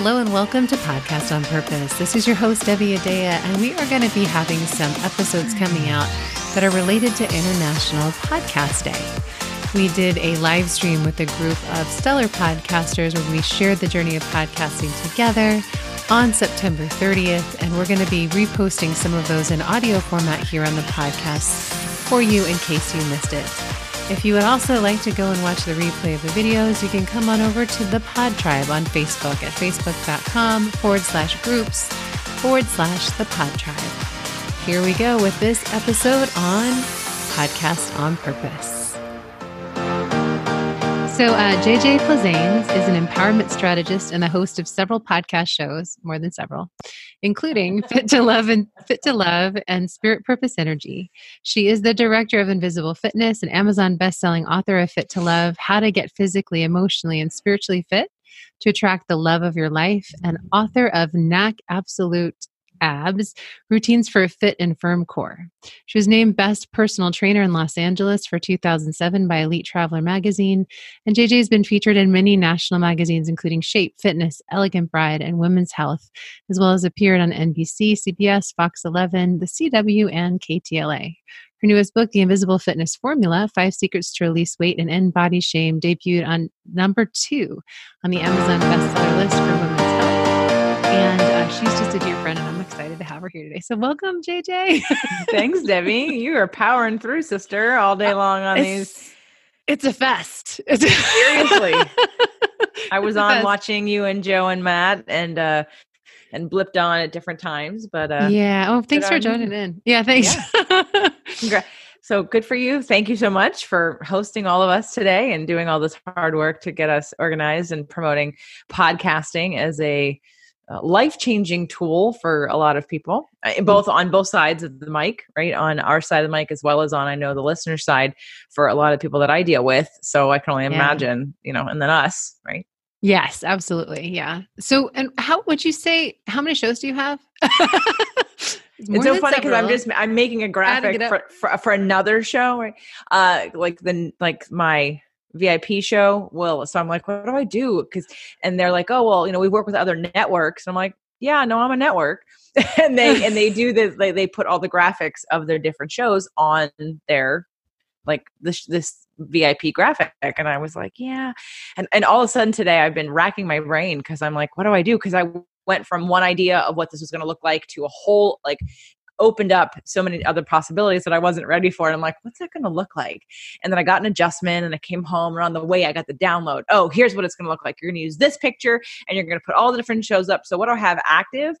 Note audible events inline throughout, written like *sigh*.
Hello and welcome to Podcast on Purpose. This is your host, Debbie Adea, and we are going to be having some episodes coming out that are related to International Podcast Day. We did a live stream with a group of stellar podcasters where we shared the journey of podcasting together on September 30th, and we're going to be reposting some of those in audio format here on the podcast for you in case you missed it. If you would also like to go and watch the replay of the videos, you can come on over to the Pod Tribe on Facebook at facebook.com forward slash groups forward slash the Pod Tribe. Here we go with this episode on Podcast on Purpose. So, uh, JJ Flizanes is an empowerment strategist and the host of several podcast shows, more than several, including *laughs* Fit to Love and Fit to Love and Spirit Purpose Energy. She is the director of Invisible Fitness and Amazon best-selling author of Fit to Love: How to Get Physically, Emotionally, and Spiritually Fit to Attract the Love of Your Life, and author of NAC Absolute abs, routines for a fit and firm core. She was named Best Personal Trainer in Los Angeles for 2007 by Elite Traveler magazine, and JJ has been featured in many national magazines, including Shape, Fitness, Elegant Bride, and Women's Health, as well as appeared on NBC, CBS, Fox 11, the CW, and KTLA. Her newest book, The Invisible Fitness Formula Five Secrets to Release Weight and End Body Shame, debuted on number two on the Amazon bestseller list for Women's Health. And uh, she's just a dear friend, and I'm excited to have her here today. So, welcome, JJ. *laughs* Thanks, Debbie. You are powering through, sister, all day long on it's, these. It's a fest. Seriously. *laughs* I was on watching you and Joe and Matt and uh and blipped on at different times, but uh Yeah. Oh, thanks for joining you. in. Yeah, thanks. Yeah. Congrats. So good for you. Thank you so much for hosting all of us today and doing all this hard work to get us organized and promoting podcasting as a uh, life-changing tool for a lot of people uh, both on both sides of the mic right on our side of the mic as well as on i know the listener side for a lot of people that i deal with so i can only imagine yeah. you know and then us right? Yes absolutely yeah. So and how would you say how many shows do you have? *laughs* It's so funny because I'm just I'm making a graphic for, for, for another show, right? Uh, like the like my VIP show. Well, so I'm like, what do I do? Because and they're like, oh well, you know, we work with other networks. And I'm like, yeah, no, I'm a network. *laughs* and they and they do this. They they put all the graphics of their different shows on their like this this VIP graphic. And I was like, yeah. And and all of a sudden today, I've been racking my brain because I'm like, what do I do? Because I went from one idea of what this was going to look like to a whole like opened up so many other possibilities that I wasn't ready for. And I'm like, what's that going to look like? And then I got an adjustment and I came home and on the way I got the download. Oh, here's what it's going to look like. You're going to use this picture and you're going to put all the different shows up. So what do I have active?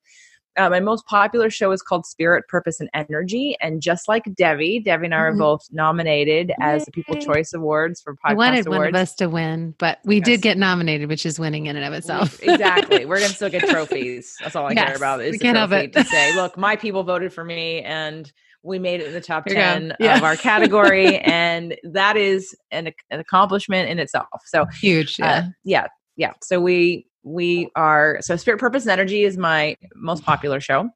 Uh, my most popular show is called Spirit, Purpose, and Energy. And just like Debbie, Debbie and I are mm-hmm. both nominated Yay. as the People Choice Awards for Podcast I wanted Awards. one of us to win, but we yes. did get nominated, which is winning in and of itself. exactly. We're going to still get *laughs* trophies. That's all I yes, care about is we the trophy to say, *laughs* look, my people voted for me and we made it in the top 10 yeah. of our category. and that is an, an, accomplishment in itself. So huge. Yeah. Uh, yeah. Yeah. So we we are so spirit purpose and energy is my most popular show.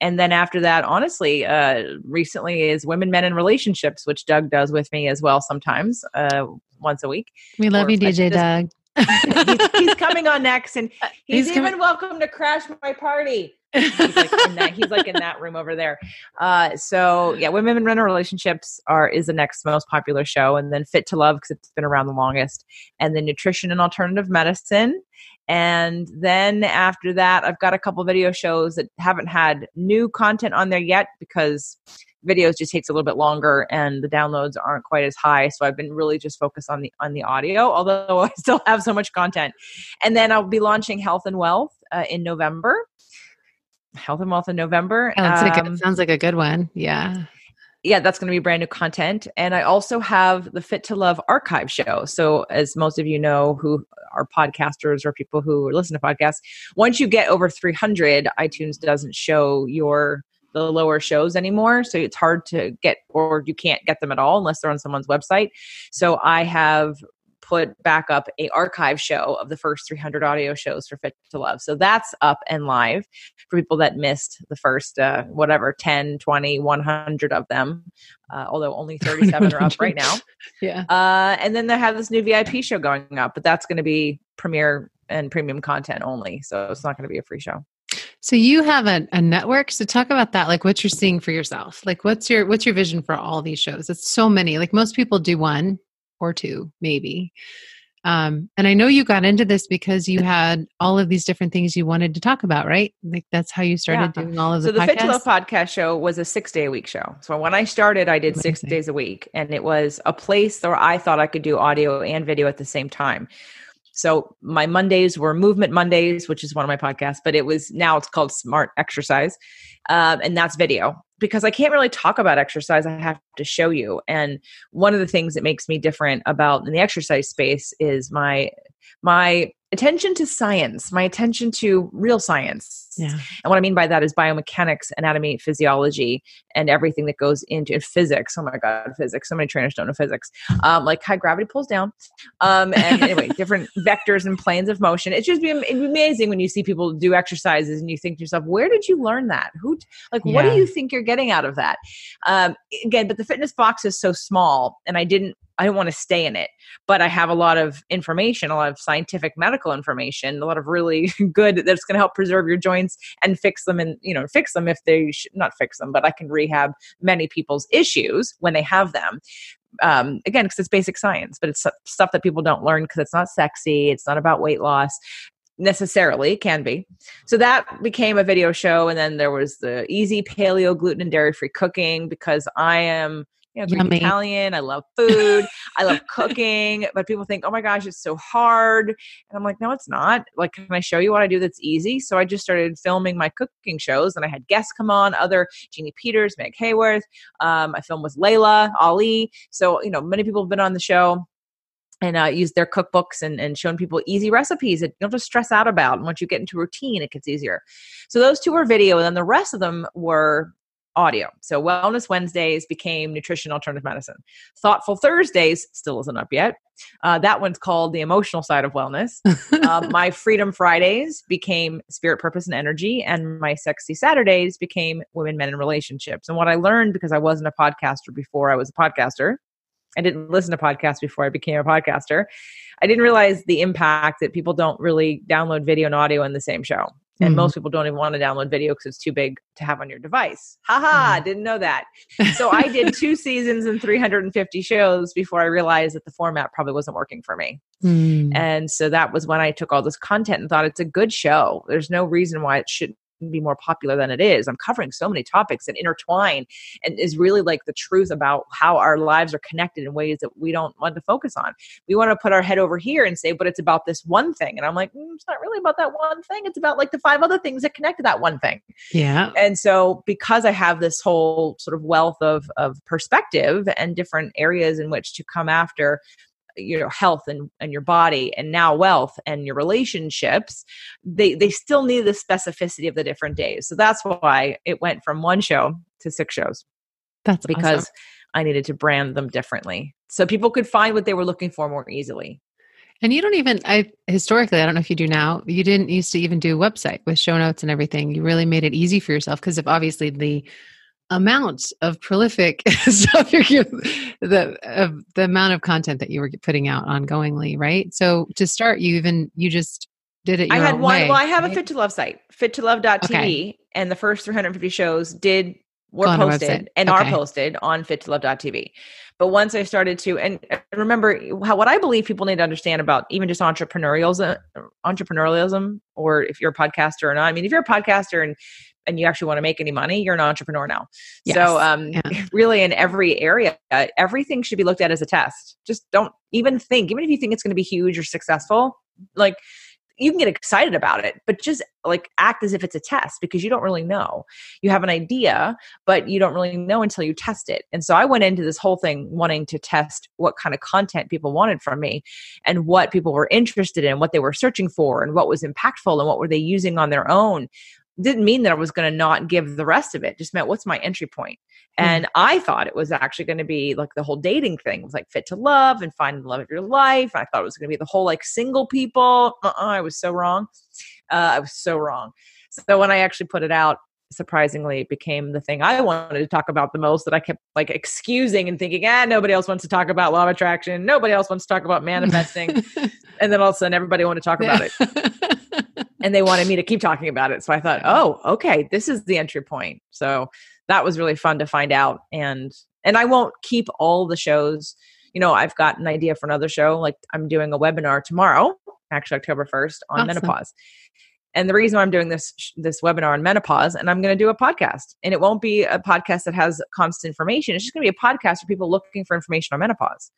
And then after that honestly uh recently is women men and relationships which doug does with me as well sometimes uh once a week. We love or, you dj doug. *laughs* He's, he's, coming on next and *laughs* he's, he's even coming- welcome to crash my party he's like in that he's like in that room over there. Uh so yeah women and men relationships are is the next most popular show and then fit to love because it's been around the longest and then nutrition and alternative medicine and then after that, I've got a couple video shows that haven't had new content on there yet because videos just takes a little bit longer and the downloads aren't quite as high so i've been really just focused on the on the audio although *laughs* i still have so much content. And then i'll be launching health and wealth uh, in november health and wealth in november oh, um, sounds like a good one yeah yeah, that's going to be brand new content. And I also have the Fit to Love archive show. So, as most of you know who are podcasters or people who listen to podcasts, once you get over 300, iTunes doesn't show your the lower shows anymore so it's hard to get or you can't get them at all unless they're on someone's website so i have put back up a archive show of the first 300 audio shows for Fit to Love. So that's up and live for people that missed the first uh, whatever 10, 20, 100 of them. Uh, although only *laughs* 37 are up right now. *laughs* Yeah. Uh, and then they have this new VIP show going up, but that's going to be premiere and premium content only. So it's not going to be a free show. So you have a, a network. So talk about that. Like what you're seeing for yourself. Like what's your what's your vision for all these shows? It's so many. Like most people do one or two, maybe. Um, and I know you got into this because you had all of these different things you wanted to talk about, right? Like that's how you started yeah. doing all of the. So the podcasts? Fit to Love podcast show was a six day a week show. So when I started, I did six days a week, and it was a place where I thought I could do audio and video at the same time. So my Mondays were Movement Mondays, which is one of my podcasts, but it was now it's called Smart Exercise, um, and that's video because I can't really talk about exercise. I have to show you. And one of the things that makes me different about in the exercise space is my my attention to science, my attention to real science. Yeah. And what I mean by that is biomechanics, anatomy, physiology, and everything that goes into physics. Oh my God, physics. So many trainers don't know physics. Um, like high gravity pulls down. Um, and anyway, *laughs* different vectors and planes of motion. It's just be, it'd be amazing when you see people do exercises and you think to yourself, where did you learn that? Who, like, yeah. what do you think you're getting out of that? Um, again, but the fitness box is so small and I didn't I don't want to stay in it, but I have a lot of information, a lot of scientific medical information, a lot of really *laughs* good that's going to help preserve your joints and fix them and, you know, fix them if they should not fix them, but I can rehab many people's issues when they have them. Um, again, because it's basic science, but it's stuff that people don't learn because it's not sexy. It's not about weight loss necessarily can be so that became a video show and then there was the easy paleo gluten and dairy free cooking because i am you know, Italian. I love food. I love cooking. But people think, oh my gosh, it's so hard. And I'm like, no, it's not. Like, can I show you what I do that's easy? So I just started filming my cooking shows and I had guests come on, other Jeannie Peters, Meg Hayworth. Um, I filmed with Laila Ali. So, you know, many people have been on the show and uh, use their cookbooks and, and showing people easy recipes that you don't have to stress out about. And once you get into routine, it gets easier. So those two were video, and then the rest of them were audio. So Wellness Wednesdays became Nutrition Alternative Medicine. Thoughtful Thursdays still isn't up yet. Uh, that one's called the emotional side of wellness. uh, *laughs* my Freedom Fridays became Spirit, Purpose, and Energy, and my Sexy Saturdays became Women, Men, and Relationships. And what I learned because I wasn't a podcaster before I was a podcaster, I didn't listen to podcasts before I became a podcaster. I didn't realize the impact that people don't really download video and audio in the same show. And mm-hmm. most people don't even want to download video because it's too big to have on your device. Haha, mm-hmm. didn't know that. So *laughs* I did two seasons and 350 shows before I realized that the format probably wasn't working for me. Mm. And so that was when I took all this content and thought it's a good show. There's no reason why it shouldn't be more popular than it is. I'm covering so many topics that intertwine and is really like the truth about how our lives are connected in ways that we don't want to focus on. We want to put our head over here and say, but it's about this one thing. And I'm like, mm, it's not really about that one thing. It's about like the five other things that connect to that one thing. Yeah. And so because I have this whole sort of wealth of, of perspective and different areas in which to come after you know health and, and your body and now wealth and your relationships they they still need the specificity of the different days so that's why it went from one show to six shows that's because awesome. i needed to brand them differently so people could find what they were looking for more easily and you don't even I historically, I don't know if you do now, you didn't used to even do a website with show notes and everything. You really made it easy for yourself because if obviously the amount of prolific *laughs* stuff you're the of the amount of content that you were putting out ongoingly right so to start you even you just did it i had one way, well i have right? a fit to love site fit to love.tv okay. and the first 350 shows did were posted and okay. are posted on fit to love.tv but once i started to and remember how what i believe people need to understand about even just entrepreneurialism uh, entrepreneurialism or if you're a podcaster or not i mean if you're a podcaster and and you actually want to make any money, you're an entrepreneur now. Yes. So, um, yeah. *laughs* really, in every area, everything should be looked at as a test. Just don't even think, even if you think it's going to be huge or successful, like you can get excited about it, but just like act as if it's a test because you don't really know. You have an idea, but you don't really know until you test it. And so I went into this whole thing wanting to test what kind of content people wanted from me and what people were interested in, what they were searching for, and what was impactful and what were they using on their own didn't mean that I was going to not give the rest of it. Just meant what's my entry point. Hmm. And mm. I thought it was actually going to be like the whole dating thing. It was like fit to love and find the love of your life. I thought it was going to be the whole like single people. Uh-uh, I was so wrong. Uh, I was so wrong. So when I actually put it out, surprisingly it became the thing I wanted to talk about the most that I kept like excusing and thinking, ah, nobody else wants to talk about law of attraction. Nobody else wants to talk about *laughs* manifesting. and then all of a sudden everybody wanted to talk about it. *laughs* and they wanted me to keep talking about it. So I thought, oh, okay, this is the entry point. So that was really fun to find out. And and I won't keep all the shows. You know, I've got an idea for another show. Like I'm doing a webinar tomorrow, actually October 1st, on awesome. menopause. And the reason why I'm doing this this webinar on menopause, and I'm going to do a podcast, and it won't be a podcast that has constant information. It's just going to be a podcast for people looking for information on menopause.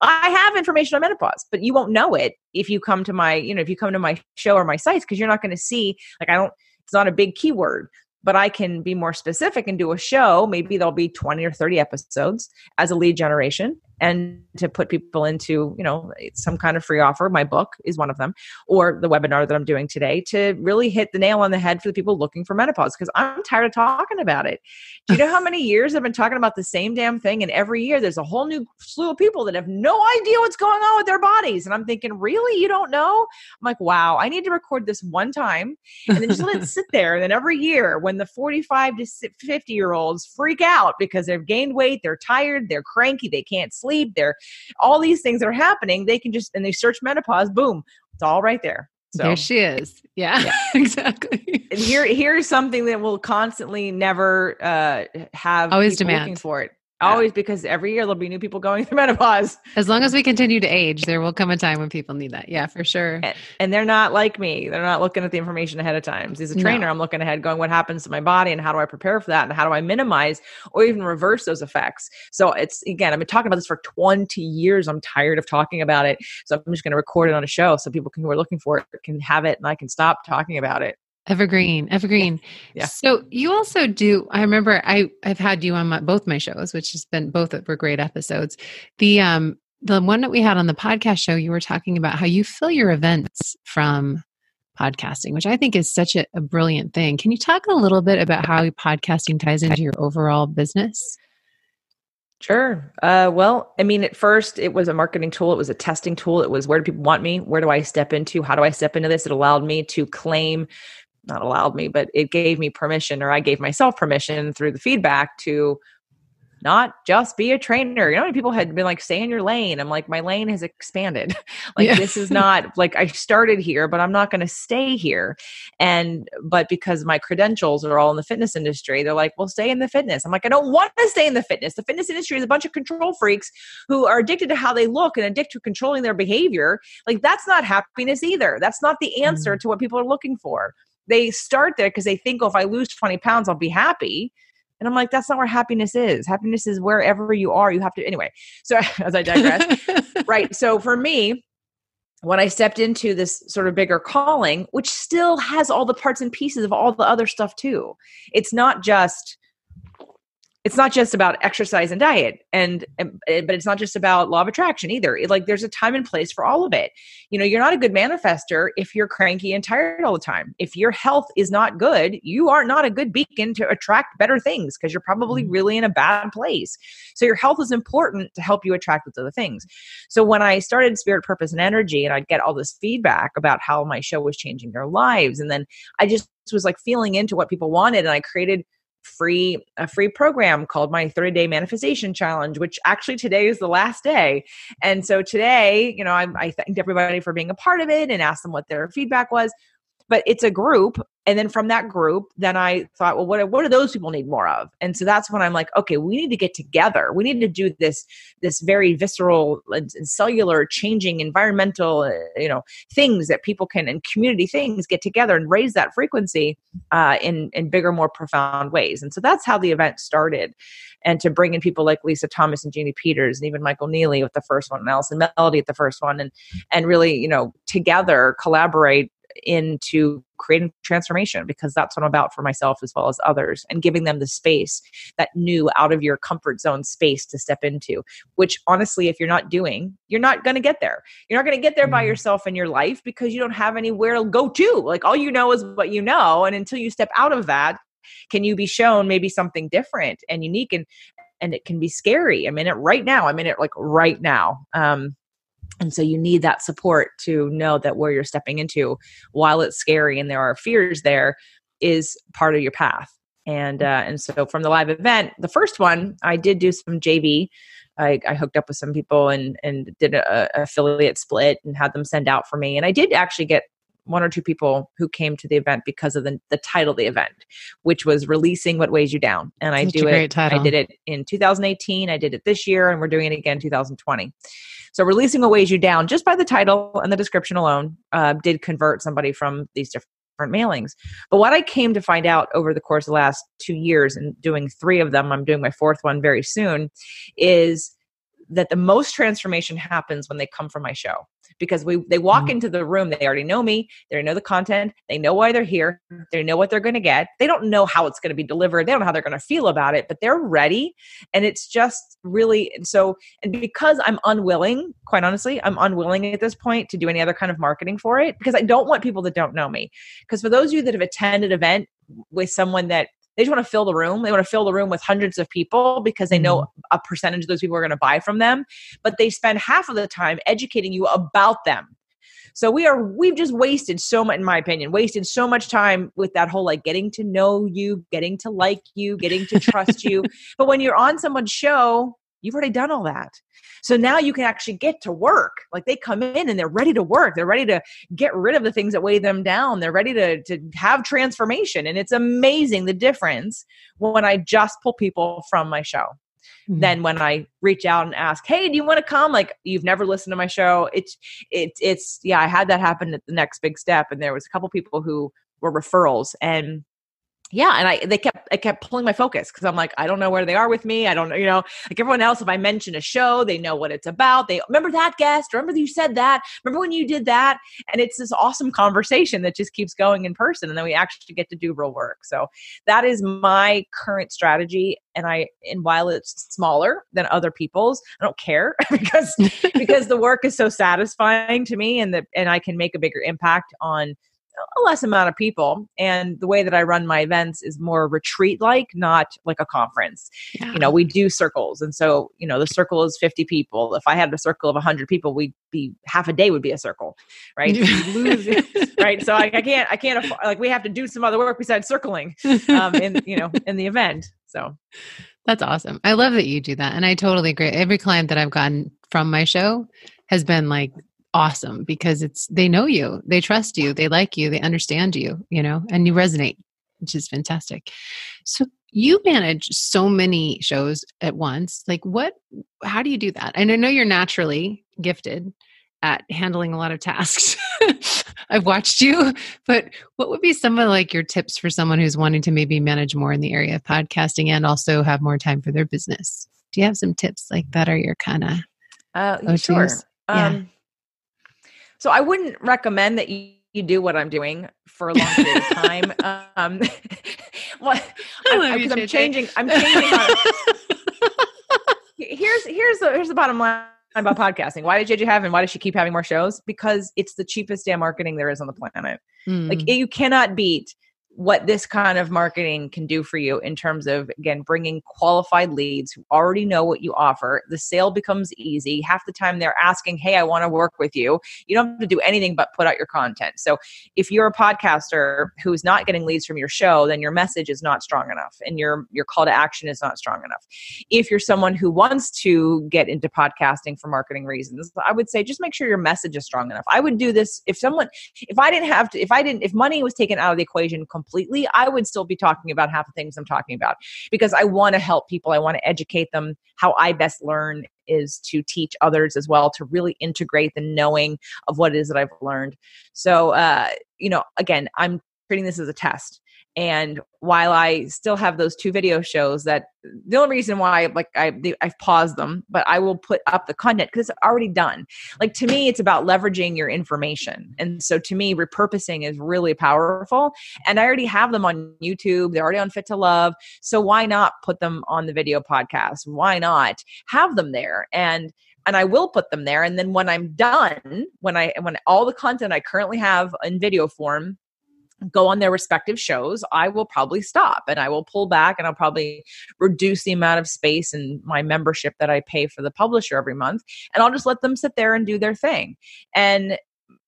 I have information on menopause, but you won't know it if you come to my, you know, if you come to my show or my sites because you're not going to see like I don't. It's not a big keyword but I can be more specific and do a show. Maybe there'll be 20 or 30 episodes as a lead generation and to put people into you know some kind of free offer my book is one of them or the webinar that i'm doing today to really hit the nail on the head for the people looking for menopause because i'm tired of talking about it. Do you know how many years i've been talking about the same damn thing and every year there's a whole new slew of people that have no idea what's going on with their bodies and i'm thinking really? You don't know? I'm like wow i need to record this one time and then just let it *laughs* sit there and then every year when the 45 to 50 year olds freak out because they've gained weight they're tired they're cranky they can't sleep sleep, they're all these things that are happening. They can just and they search menopause, boom, it's all right there. So there she is. Yeah, yeah. *laughs* exactly. And here here's something that will constantly never uh have always demand for it. Always because every year there'll be new people going *laughs* through menopause. As long as we continue to age, there will come a time when people need that. Yeah, for sure. And, and they're not like me. They're not looking at the information ahead of time. As a trainer, no. I'm looking ahead, going, what happens to my body and how do I prepare for that? And how do I minimize or even reverse those effects? So it's again, I've been talking about this for 20 years. I'm tired of talking about it. So I'm just going to record it on a show so people can, who are looking for it can have it and I can stop talking about it. Evergreen, evergreen. Yeah. So you also do. I remember I I've had you on my, both my shows, which has been both were great episodes. The um the one that we had on the podcast show, you were talking about how you fill your events from podcasting, which I think is such a, a brilliant thing. Can you talk a little bit about how podcasting ties into your overall business? Sure. Uh, well, I mean, at first it was a marketing tool. It was a testing tool. It was where do people want me? Where do I step into? How do I step into this? It allowed me to claim not allowed me, but it gave me permission, or I gave myself permission through the feedback to not just be a trainer. You know, people had been like, stay in your lane. I'm like, my lane has expanded. *laughs* like, yeah. this is *laughs* not like I started here, but I'm not going to stay here. And, but because my credentials are all in the fitness industry, they're like, well, stay in the fitness. I'm like, I don't want to stay in the fitness. The fitness industry is a bunch of control freaks who are addicted to how they look and addicted to controlling their behavior. Like, that's not happiness either. That's not the answer mm. to what people are looking for they start there because they think, oh, if I lose 20 pounds, I'll be happy. And I'm like, that's not where happiness is. Happiness is wherever you are. You have to, anyway. So *laughs* as I digress, *laughs* right. So for me, when I stepped into this sort of bigger calling, which still has all the parts and pieces of all the other stuff too, it's not just it's not just about exercise and diet and, and, but it's not just about law of attraction either. It, like there's a time and place for all of it. You know you're not a good manifester if you're cranky and tired all the time. If your health is not good you are not a good beacon to attract better things because you're probably mm-hmm. really in a bad place. So your health is important to help you attract those other things. So when i started spirit purpose and energy and i'd get all this feedback about how my show was changing their lives and then i just was like feeling into what people wanted and i created free a free program called my 30 day manifestation challenge which actually today is the last day. And so today you know I, I thanked everybody for being a part of it and asked them what their feedback was. But it's a group and then from that group then i thought well what, what do those people need more of? And so that's when i'm like okay we need to get together. We need to do this this very visceral and cellular changing environmental uh, you know things that people can and community things get together and raise that frequency uh, in in bigger more profound ways. And so that's how the event started. And to bring in people like Lisa Thomas and Jeannie Peters and even Michael Neely with the first one and Allison Melody at the first one and and really you know together collaborate into creating transformation because that's what I'm about for myself as well as others and giving them the space, that new out of your comfort zone space to step into, which honestly, if you're not doing, you're not going to get there. You're not going to get there by mm-hmm. yourself in your life because you don't have anywhere to go to. Like all you know is what you know. And until you step out of that, can you be shown maybe something different and unique and and it can be scary. I'm in it right now. I'm in it like right now. Um, and so you need that support to know that where you're stepping into, while it's scary and there are fears there, is part of your path. And uh, and so from the live event, the first one, I did do some JV. I, I hooked up with some people and and did a, a affiliate split and had them send out for me. And I did actually get one or two people who came to the event because of the, the title of the event, which was releasing what weighs you down. And I Such do it. Title. I did it in 2018. I did it this year, and we're doing it again 2020. So releasing what weighs you down, just by the title and the description alone, uh, did convert somebody from these different mailings. But what I came to find out over the course of the last two years and doing three of them, I'm doing my fourth one very soon, is that the most transformation happens when they come from my show because we they walk mm-hmm. into the room they already know me they know the content they know why they're here they know what they're going to get they don't know how it's going to be delivered they don't know how they're going to feel about it but they're ready and it's just really and so and because i'm unwilling quite honestly i'm unwilling at this point to do any other kind of marketing for it because i don't want people that don't know me because for those of you that have attended event with someone that they just want to fill the room. They want to fill the room with hundreds of people because they know mm-hmm. a percentage of those people are going to buy from them. But they spend half of the time educating you about them. So we are we've just wasted so much in my opinion, wasted so much time with that whole like getting to know you, getting to like you, getting to trust you. *laughs* But when you're on someone's show, you've already done all that. So now you can actually get to work. Like they come in and they're ready to work. They're ready to get rid of the things that weigh them down. They're ready to, to have transformation. And it's amazing the difference when I just pull people from my show. Mm-hmm. Then when I reach out and ask, "Hey, do you want to come?" Like you've never listened to my show. It's it's it's yeah. I had that happen at the next big step, and there was a couple people who were referrals, and yeah and i they kept i kept pulling my focus because i'm like i don't know where they are with me i don't know you know like everyone else if i mention a show they know what it's about they remember that guest? Remember you said that? Remember when you did that? And it's this awesome conversation that just keeps going in person and then we actually get to do real work so that is my current strategy and i and while it's smaller than other people's i don't care *laughs* because *laughs* because the work is so satisfying to me and that and i can make a bigger impact on a less amount of people. And the way that I run my events is more retreat like, not like a conference. Yeah. You know, we do circles. And so, you know, the circle is 50 people. If I had a circle of 100 people, we'd be half a day would be a circle, right? lose, right? So I, I, can't, I can't, afford, like, we have to do some other work besides circling um, in, you know, in the event. So that's awesome. I love that you do that. And I totally agree. Every client that I've gotten from my show has been like awesome because it's they know you, they trust you, they like you, they understand you, you know, and you resonate, which is fantastic. So you manage so many shows at once. Like what how do you do that? And I know you're naturally gifted at handling a lot of tasks. *laughs* I've watched you, but what would be some of like your tips for someone who's wanting to maybe manage more in the area of podcasting and also have more time for their business? Do you have some tips like that or your kind of uh, sure. Yeah. So I wouldn't recommend that you, you do what I'm doing for a long period of time. *laughs* um, *laughs* well, I'm, I'm, I'm changing. I'm changing. *laughs* here's here's the here's the bottom line about podcasting. Why did JJ have and why does she keep having more shows? Because it's the cheapest damn marketing there is on the planet. Mm. Like you cannot beat what this kind of marketing can do for you in terms of again bringing qualified leads who already know what you offer. The sale becomes easy. Half the time they're asking hey i want to work with you. You don't have to do anything but put out your content. So if you're a podcaster who's not getting leads from your show then your message is not strong enough and your your call to action is not strong enough. If you're someone who wants to get into podcasting for marketing reasons i would say just make sure your message is strong enough. I would do this if someone if i didn't have to if i didn't if money was taken out of the equation completely, I would still be talking about half the things I'm talking about because I want to help people. I want to educate them. How I best learn is to teach others as well to really integrate the knowing of what it is that I've learned. So, uh, you know, again, I'm treating this as a test. And while I still have those two video shows, that the only reason why like I I've paused them, but I will put up the content because it's already done. Like to me, it's about leveraging your information, and so to me, repurposing is really powerful. And I already have them on YouTube; they're already on Fit to Love. So why not put them on the video podcast? Why not have them there? And and I will put them there. And then when I'm done, when I when all the content I currently have in video form go on their respective shows, I will probably stop and I will pull back and I'll probably reduce the amount of space in my membership that I pay for the publisher every month and I'll just let them sit there and do their thing. And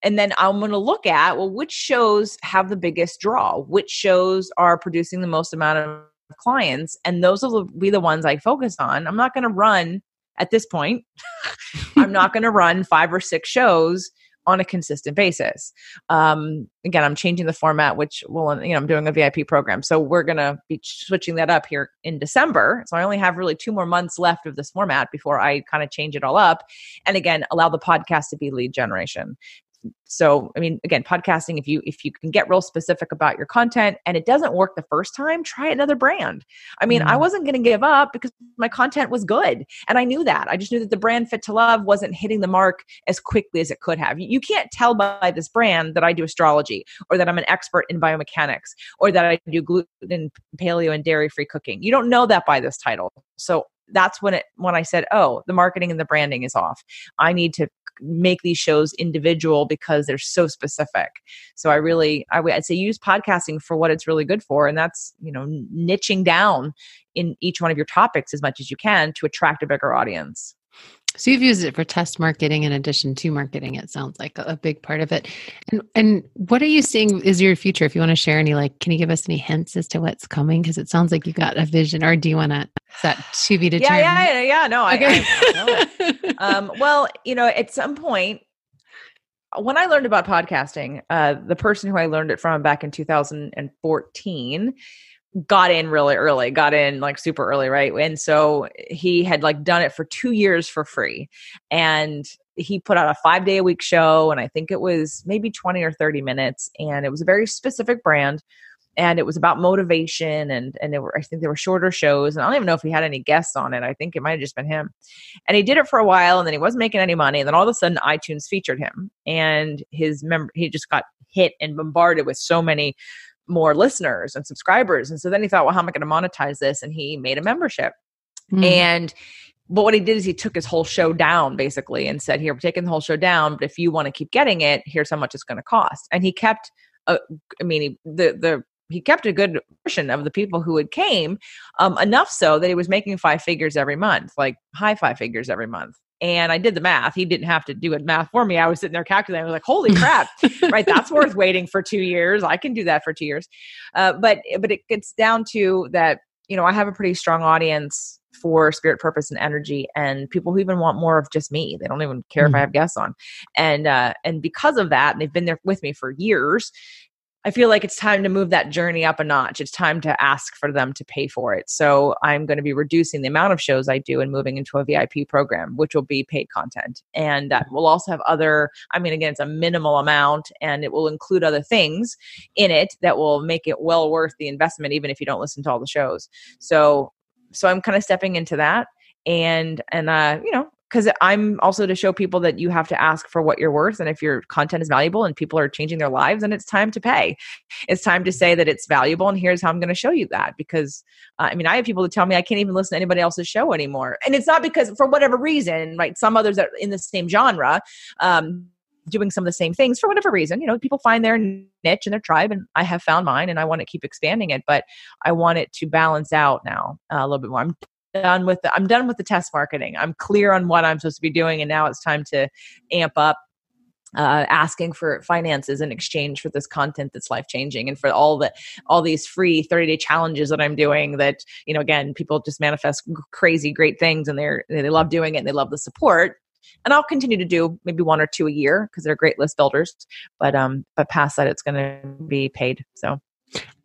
and then I'm going to look at well which shows have the biggest draw, which shows are producing the most amount of clients and those will be the ones I focus on. I'm not going to run at this point. *laughs* I'm not going to run five or six shows on a consistent basis. Um, again, I'm changing the format, which will, you know, I'm doing a VIP program. So we're going to be switching that up here in December. So I only have really two more months left of this format before I kind of change it all up. And again, allow the podcast to be lead generation so i mean again podcasting if you if you can get real specific about your content and it doesn't work the first time try another brand. I mean mm. i wasn't going to give up because my content was good and i knew that. I just knew that the brand fit to love wasn't hitting the mark as quickly as it could have. You can't tell by this brand that i do astrology or that i'm an expert in biomechanics or that i do gluten paleo and dairy free cooking. You don't know that by this title. So that's when it when i said oh the marketing and the branding is off. I need to make these shows individual because they're so specific. So I really, I would say use podcasting for what it's really good for, and that's you know niching down in each one of your topics as much as you can to attract a bigger audience. So you've used it for test marketing in addition to marketing. It sounds like a big part of it. And and what are you seeing is your future? If you want to share any, like, can you give us any hints as to what's coming? Because it sounds like you got a vision. Or do you want to set to be determined? Yeah, yeah, yeah. No, okay. I, I *laughs* um, well, you know, at some point, when I learned about podcasting, uh, the person who I learned it from back in 2014 got in really early, got in like super early, right? And so he had like done it for two years for free. And he put out a five day a week show, and I think it was maybe 20 or 30 minutes. And it was a very specific brand. And it was about motivation, and and there were I think there were shorter shows, and I don't even know if he had any guests on it. I think it might have just been him, and he did it for a while, and then he wasn't making any money. And then all of a sudden, iTunes featured him, and his member he just got hit and bombarded with so many more listeners and subscribers. And so then he thought, well, how am I going to monetize this? And he made a membership. Mm. And but what he did is he took his whole show down basically and said, Here, we're taking the whole show down, but if you want to keep getting it, here's how much it's going to cost. And he kept, I mean, he, the, the, he kept a good portion of the people who had came um, enough so that he was making five figures every month like high five figures every month and I did the math. He didn't have to do it math for me. I was sitting there calculating. I was like, "Holy crap! *laughs* right? That's worth waiting for two years. I can do that for two years." Uh, but but it gets down to that. You know, I have a pretty strong audience for spirit, purpose, and energy, and people who even want more of just me. They don't even care mm-hmm. if I mm-hmm. have guests on, and uh, and because of that, and they've been there with me for years. I feel like it's time to move that journey up a notch. It's time to ask for them to pay for it. So I'm going to be reducing the amount of shows I do and moving into a VIP program, which will be paid content. And that will also have other, I mean, again, it's a minimal amount and it will include other things in it that will make it well worth the investment, even if you don't listen to all the shows. So, so I'm kind of stepping into that and and uh you know because I'm also to show people that you have to ask for what you're worth. And if your content is valuable and people are changing their lives, then it's time to pay. It's time to say that it's valuable. And here's how I'm going to show you that. Because uh, I mean, I have people that tell me I can't even listen to anybody else's show anymore. And it's not because, for whatever reason, right? Some others are in the same genre. Um, doing some of the same things for whatever reason you know people find their niche and their tribe and i have found mine and i want to keep expanding it but i want it to balance out now uh, a little bit more i'm done with the, I'm done with the test marketing. I'm clear on what I'm supposed to be doing, and now it's time to amp up uh, asking for finances in exchange for this content that's life changing and for all the all these free 30 day challenges that i'm doing that you know again people just manifest crazy great things and they're they love doing it and they love the support and i'll continue to do maybe one or two a year because they're great list builders but um but past that it's going to be paid so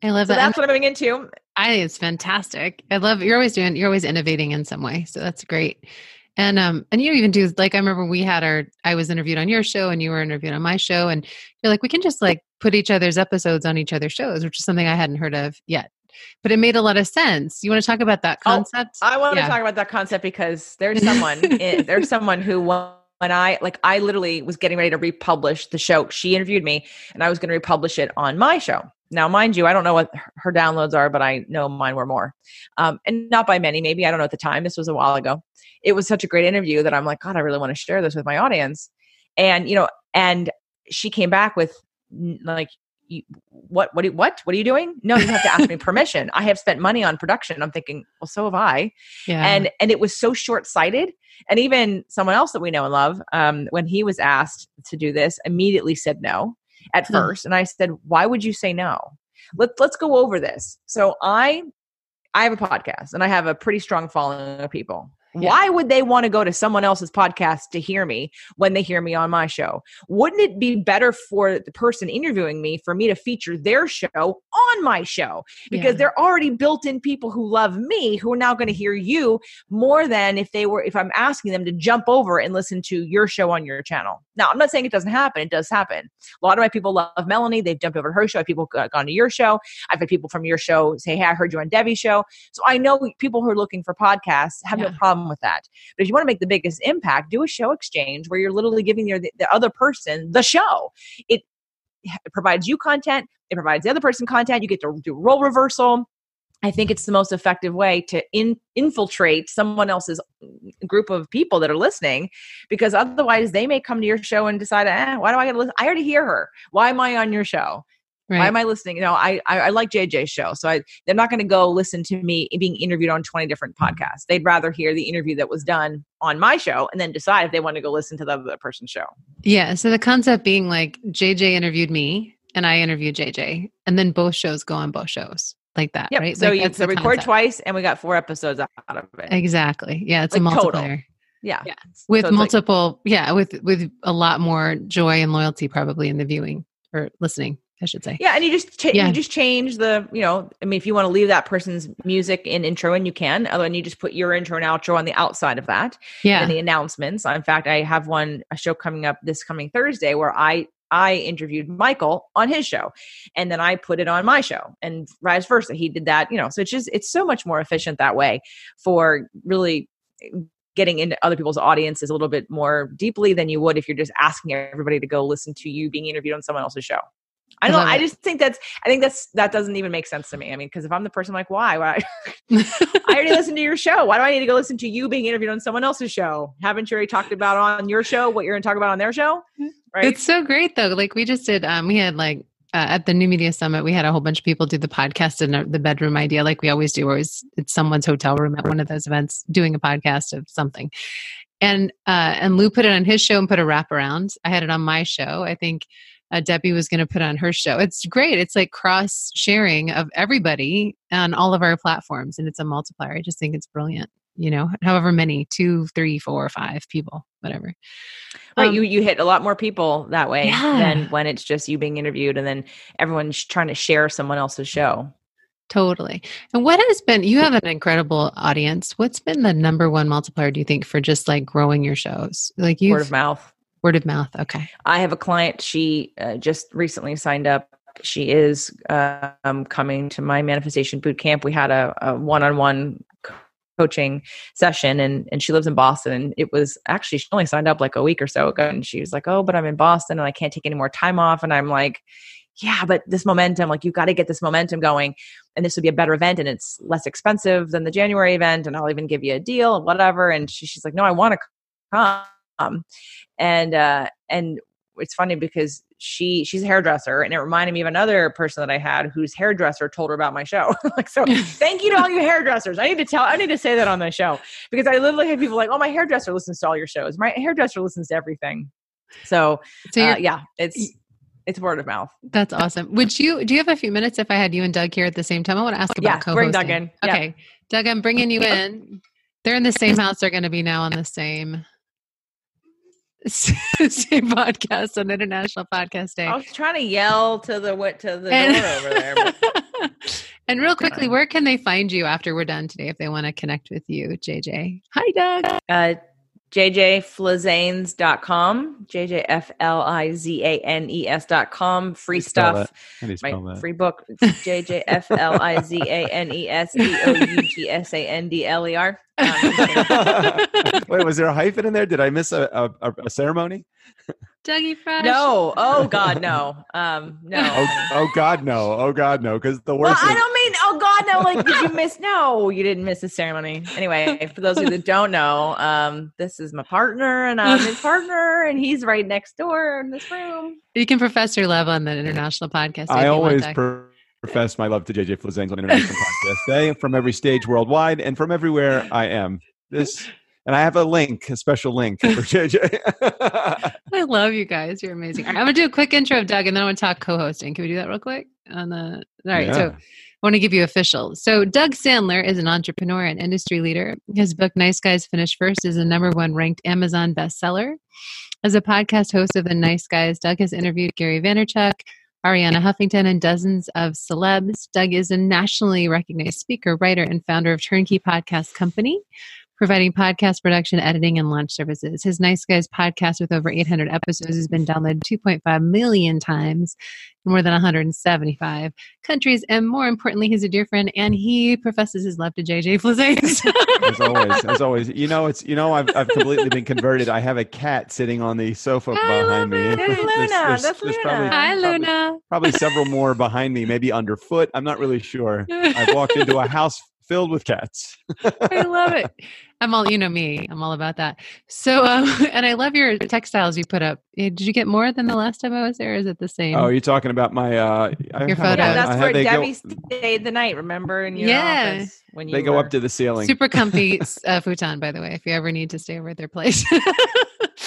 I love so that. That's what I'm into. I think it's fantastic. I love you're always doing you're always innovating in some way. So that's great. And um and you even do like I remember we had our I was interviewed on your show and you were interviewed on my show and you're like we can just like put each other's episodes on each other's shows, which is something I hadn't heard of yet. But it made a lot of sense. You want to talk about that oh, concept? Oh, I want yeah. to talk about that concept because there's someone *laughs* in, there's someone who when I like I literally was getting ready to republish the show. She interviewed me and I was going to republish it on my show. Now, mind you, I don't know what her downloads are, but I know mine were more. Um, and not by many, maybe. I don't know at the time. This was a while ago. It was such a great interview that I'm like, God, I really want to share this with my audience. And, you know, and she came back with like, what, what, what, what are you doing? No, you have to ask me *laughs* permission. I have spent money on production. I'm thinking, well, so have I. Yeah. And, and it was so short sighted. And even someone else that we know and love, um, when he was asked to do this, immediately said no at hmm. first. And I said, why would you say no? Let, let's go over this. So I I have a podcast and I have a pretty strong following of people. Yeah. Why would they want to go to someone else's podcast to hear me when they hear me on my show? Wouldn't it be better for the person interviewing me for me to feature their show on my show? Because yeah. they're already built in people who love me who are now going to hear you more than if they were, if I'm asking them to jump over and listen to your show on your channel. Now, I'm not saying it doesn't happen, it does happen. A lot of my people love Melanie, they've jumped over to her show. People gone to your show. I've had people from your show say, Hey, I heard you on Debbie's show. So I know people who are looking for podcasts have yeah. no problem with that. But if you want to make the biggest impact, do a show exchange where you're literally giving the, the other person the show. It, it provides you content, it provides the other person content. You get to do role reversal. I think it's the most effective way to in, infiltrate someone else's group of people that are listening, because otherwise they may come to your show and decide, eh, why do I get to listen? I already hear her. Why am I on your show? Right. Why am I listening? You know, I, I, I like JJ's show, so I they're not going to go listen to me being interviewed on twenty different podcasts. They'd rather hear the interview that was done on my show and then decide if they want to go listen to the other person's show. Yeah. So the concept being like JJ interviewed me and I interviewed JJ, and then both shows go on both shows like that, yep. right? So like you so record concept. twice, and we got four episodes out of it. Exactly. Yeah, it's like a multiplier. Total. Yeah. yeah. With so multiple, like, yeah, with with a lot more joy and loyalty probably in the viewing or listening. I should say. Yeah, and you just cha- yeah. you just change the you know I mean if you want to leave that person's music in intro and you can, other than you just put your intro and outro on the outside of that. Yeah, and the announcements. In fact, I have one a show coming up this coming Thursday where I I interviewed Michael on his show, and then I put it on my show, and vice versa. He did that, you know. So it's just it's so much more efficient that way for really eh, getting into other people's audiences a little bit more deeply than you would if you're just asking everybody to go listen to you being interviewed on someone else's show. I don't. I just think that's. I think that's that doesn't even make sense to me. I mean, because if I'm the person, I'm like, why? Why? *laughs* I already *laughs* listened to your show. Why do I need to go listen to you being interviewed on someone else's show? Haven't you already talked about on your show what you're going to talk about on their show? Right. It's so great though. Like we just did. Um, we had like uh, at the New Media Summit, we had a whole bunch of people do the podcast in the bedroom idea, like we always do. Always, it's someone's hotel room at one of those events doing a podcast of something. And uh, and Lou put it on his show and put a wrap around. I had it on my show. I think uh, Debbie was going to put on her show. It's great. It's like cross sharing of everybody on all of our platforms, and it's a multiplier. I just think it's brilliant. You know, however many two, three, four, five people, whatever. Right, um, you you hit a lot more people that way yeah. than when it's just you being interviewed and then everyone's trying to share someone else's show. Totally. And what has been, you have an incredible audience. What's been the number one multiplier, do you think, for just like growing your shows? Like you word of mouth. Word of mouth. Okay. I have a client. She uh, just recently signed up. She is um, coming to my manifestation boot camp. We had a, a one-on-one coaching session and and she lives in Boston and it was actually she only signed up like a week or so ago and she was like oh but I'm in Boston and I can't take any more time off and I'm like yeah but this momentum like you've got to get this momentum going and this would be a better event and it's less expensive than the January event and I'll even give you a deal whatever and she, she's like no I want to come um, and uh, and it's funny because she she's a hairdresser and it reminded me of another person that I had whose hairdresser told her about my show. *laughs* like so *laughs* thank you to all you hairdressers. I need to tell I need to say that on the show because I literally have people like, "Oh, my hairdresser listens to all your shows. My hairdresser listens to everything." So, so uh, yeah, it's it's word of mouth. That's awesome. Would you do you have a few minutes if I had you and Doug here at the same time? I want to ask about yeah, co-hosting. Bring Doug in. Okay. Yeah. Doug, I'm bringing you in. They're in the same house. They're going to be now on the same *laughs* same podcast on International Podcast Day. I was trying to yell to the what to the and, door over there. But. *laughs* and real quickly, where can they find you after we're done today if they want to connect with you, JJ? Hi, Doug. Uh, jjflizanes.com, jjflizanes.com, free stuff. My free book, jjflizanesdougsandler. *laughs* Um, Wait, was there a hyphen in there? Did I miss a, a, a ceremony? Dougie Fresh. No. Oh God, no. Um, no. Oh, oh God, no. Oh God, no. Because the worst. Well, I don't mean. God, no. Like, did you miss? No, you didn't miss the ceremony. Anyway, for those of you that don't know, um, this is my partner, and I'm his partner, and he's right next door in this room. You can profess your love on the international podcast. I always profess my love to JJ Flizanes on International Podcast Day from every stage worldwide and from everywhere I am. This and I have a link, a special link for JJ. *laughs* I love you guys. You're amazing. Right, I'm gonna do a quick intro of Doug, and then I'm gonna talk co-hosting. Can we do that real quick? on the all right. Yeah. So I want to give you official. So Doug Sandler is an entrepreneur and industry leader. His book Nice Guys Finish First is a number one ranked Amazon bestseller. As a podcast host of the Nice Guys, Doug has interviewed Gary Vaynerchuk, Arianna Huffington, and dozens of celebs. Doug is a nationally recognized speaker, writer, and founder of Turnkey Podcast Company, providing podcast production, editing, and launch services. His Nice Guys podcast, with over 800 episodes, has been downloaded 2.5 million times in more than 175 countries. And more importantly, he's a dear friend, and he professes his love to JJ Flizanes. *laughs* as always, as always, you know, it's you know, I've I've completely been converted. I have a cat sitting on the sofa I behind me. It. There's, Luna. There's, there's, That's Luna. Probably, Hi, Luna. Probably, probably several more behind me, maybe underfoot. I'm not really sure. *laughs* I've walked into a house filled with cats. *laughs* I love it. I'm all, you know me, I'm all about that. So, um, *laughs* and I love your textiles you put up. Eh, did you get more than the last time I was there? is it the same? Oh, you're talking about my, uh, your photo. Yeah, that's where Debbie go, stayed the night, remember? In your yeah. office when you They were, go up to the ceiling. Super comfy *laughs* uh, futon, by the way, if you ever need to stay over at their place.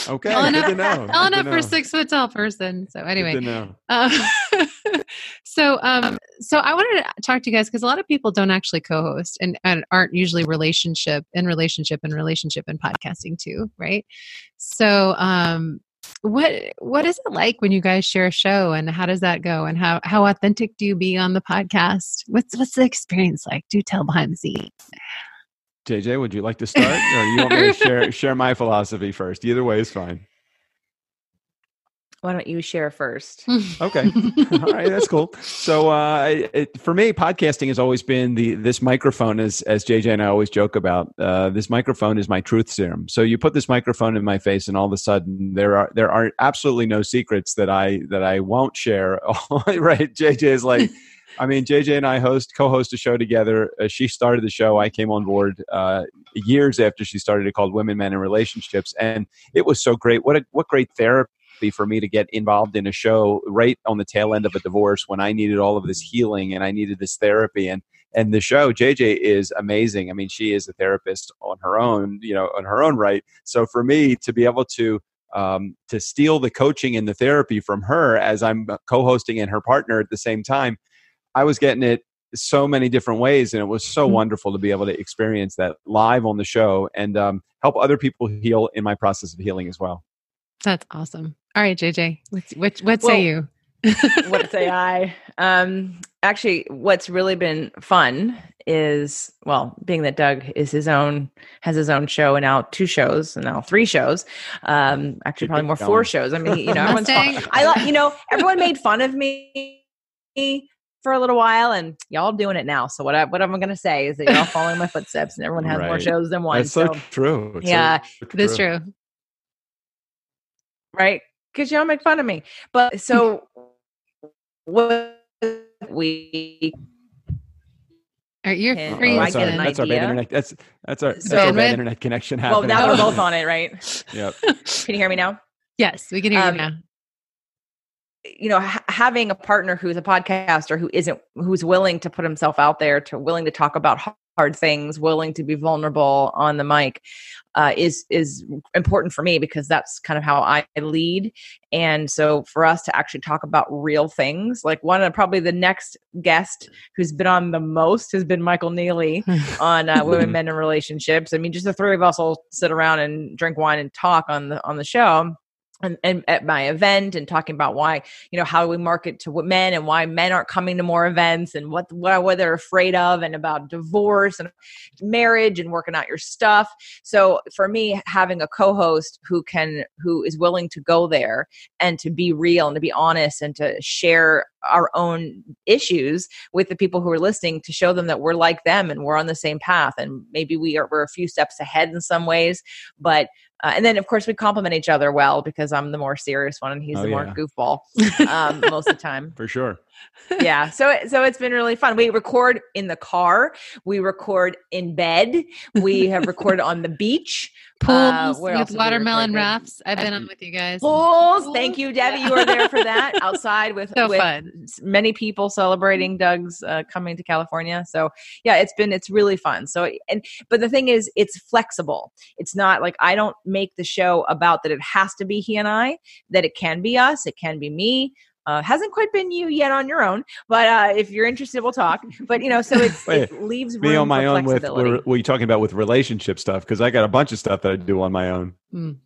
Okay. Tall enough, *laughs* for a six foot tall person. So anyway, uh, *laughs* so um, so I wanted to talk to you guys because a lot of people don't actually co-host and, and aren't usually relationship in relationship and relationship and podcasting too, right? So um, what what is it like when you guys share a show and how does that go and how how authentic do you be on the podcast what's what's the experience like do tell behind the scenes JJ, would you like to start, or you want me to share *laughs* share my philosophy first? Either way is fine. Why don't you share first? okay, *laughs* all right, that's cool. So, uh, it, for me, podcasting has always been the this microphone, as as JJ and I always joke about. Uh, this microphone is my truth serum. So you put this microphone in my face, and all of a sudden, there are there are absolutely no secrets that I that I won't share. *laughs* right? JJ is like. I mean, JJ and I host co-host a show together. Uh, she started the show. I came on board uh, years after she started it, called Women, Men, and Relationships, and it was so great. What a what great therapy for me to get involved in a show right on the tail end of a divorce when I needed all of this healing and I needed this therapy and and the show JJ is amazing. I mean, she is a therapist on her own, you know, on her own right. So for me to be able to um, to steal the coaching and the therapy from her as I'm co-hosting and her partner at the same time I was getting it so many different ways, and it was so mm-hmm. wonderful to be able to experience that live on the show and um, help other people heal in my process of healing as well. That's awesome. All right, JJ, what what, what say you? what say *laughs* I? Um, actually, what's really been fun is well, being that Doug is his own has his own show and now two shows and now three shows. Um, actually, probably more four shows. I mean, you *laughs* know, everyone's. I you know, everyone made fun of me for a little while and y'all doing it now. So what I what I'm gonna say is that y'all following my *laughs* footsteps and everyone has right. more shows than one. That's so, so true. It's yeah, so true. it is true. Right? Because y'all make fun of me. But so what *laughs* we are you free? Oh, that's, our, that's our bad internet. That's that's our, that's our bad internet connection happening. Well, now we're both *laughs* on it, right? yep. Can you hear me now? Yes, we can hear um, you now you know ha- having a partner who's a podcaster who isn't who's willing to put himself out there to willing to talk about hard things willing to be vulnerable on the mic uh, is is important for me because that's kind of how I lead. And so for us to actually talk about real things, like one of probably the next guest who's been on the most has been Michael Neely *laughs* on uh, Women, Men, and *laughs* Relationships. I mean, just the three of us will sit around and drink wine and talk on the on the show and, and, at my event and talking about why you know how we market to men and why men aren't coming to more events and what what, what they're afraid of and about divorce and marriage and working out your stuff. So for me having a co-host who can who is willing to go there and to be real and to be honest and to share our own issues with the people who are listening to show them that we're like them and we're on the same path and maybe we are we're a few steps ahead in some ways but uh, and then, of course, we complement each other well because I'm the more serious one and he's oh, the yeah. more goofball um, *laughs* most of the time. For sure. yeah. So, so it's been really fun. We record in the car. We record in bed. We have recorded on the beach. Pools uh, with watermelon rafts. I've been on with you guys. Pools. Thank you, Debbie. You were there for that *laughs* outside with, so with fun. many people celebrating Doug's uh, coming to California. So yeah, it's been, it's really fun. So, and, but the thing is, it's flexible. It's not like I don't make the show about that it has to be he and I, that it can be us, it can be me Uh, hasn't quite been you yet on your own, but uh, if you're interested, we'll talk. But you know, so *laughs* Wait, it leaves me on my own with what are you talking about with relationship stuff? Because I got a bunch of stuff that I do on my own. Mm.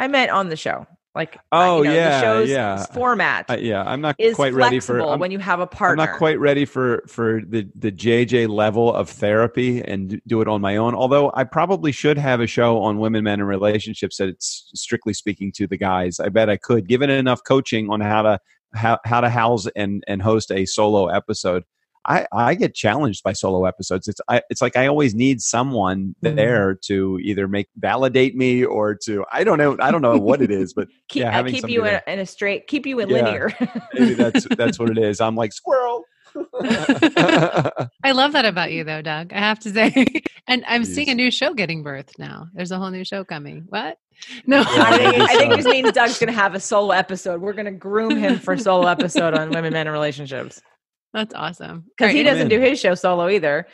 I meant on the show. Like oh you know, yeah, the show's yeah. format. Uh, yeah, I'm not quite ready for I'm, when you have a partner. I'm not quite ready for for the the JJ level of therapy and do it on my own. Although I probably should have a show on women, men, and relationships that it's strictly speaking to the guys. I bet I could, given enough coaching on how to how, how to house and and host a solo episode. I, I get challenged by solo episodes. It's I, it's like I always need someone mm-hmm. there to either make validate me or to I don't know I don't know what it is, but *laughs* keep, yeah, having keep you in a, in a, straight keep you in yeah, linear. *laughs* maybe that's that's what it is. I'm like squirrel. *laughs* I love that about you, though, Doug. I have to say, and I'm Jeez. seeing a new show getting birthed now. There's a whole new show coming. What? No, I think, I think this means Doug's going to have a solo episode. We're going to groom him for solo episode on women, men, and relationships. That's awesome. Because he doesn't do his show solo either.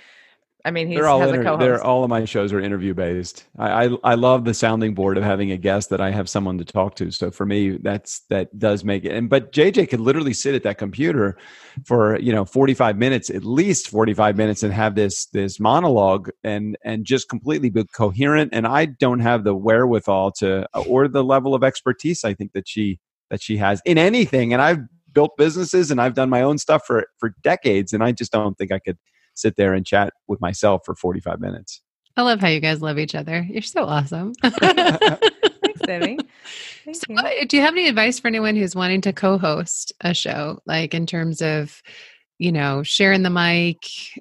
I mean, he's they're all has inter- a co-host. They're, all of my shows are interview based. I, I, I love the sounding board of having a guest that I have someone to talk to. So for me, that's that does make it. And but JJ could literally sit at that computer for you know forty five minutes, at least forty five minutes, and have this this monologue and and just completely be coherent. And I don't have the wherewithal to or the level of expertise I think that she that she has in anything. And I've built businesses and I've done my own stuff for for decades, and I just don't think I could sit there and chat with myself for 45 minutes. I love how you guys love each other. You're so awesome. *laughs* Thanks, Debbie. Thank so, you. do you have any advice for anyone who's wanting to co-host a show, like in terms of, you know, sharing the mic,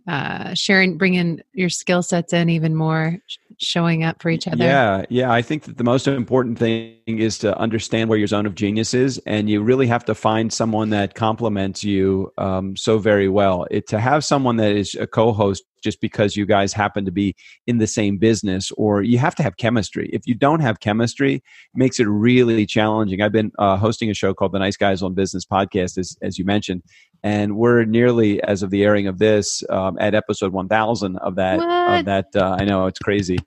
uh, sharing, bringing your skill sets in even more, showing up for each other? Yeah, yeah. I think that the most important thing is to understand where your zone of genius is, and you really have to find someone that complements you um, so very well. It, to have someone that is a co-host just because you guys happen to be in the same business, or you have to have chemistry. If you don't have chemistry, it makes it really challenging. I've been uh, hosting a show called the Nice Guys on Business podcast, as, as you mentioned, and we're nearly, as of the airing of this, um, at episode 1000 of that. What? Of that, uh, I know it's crazy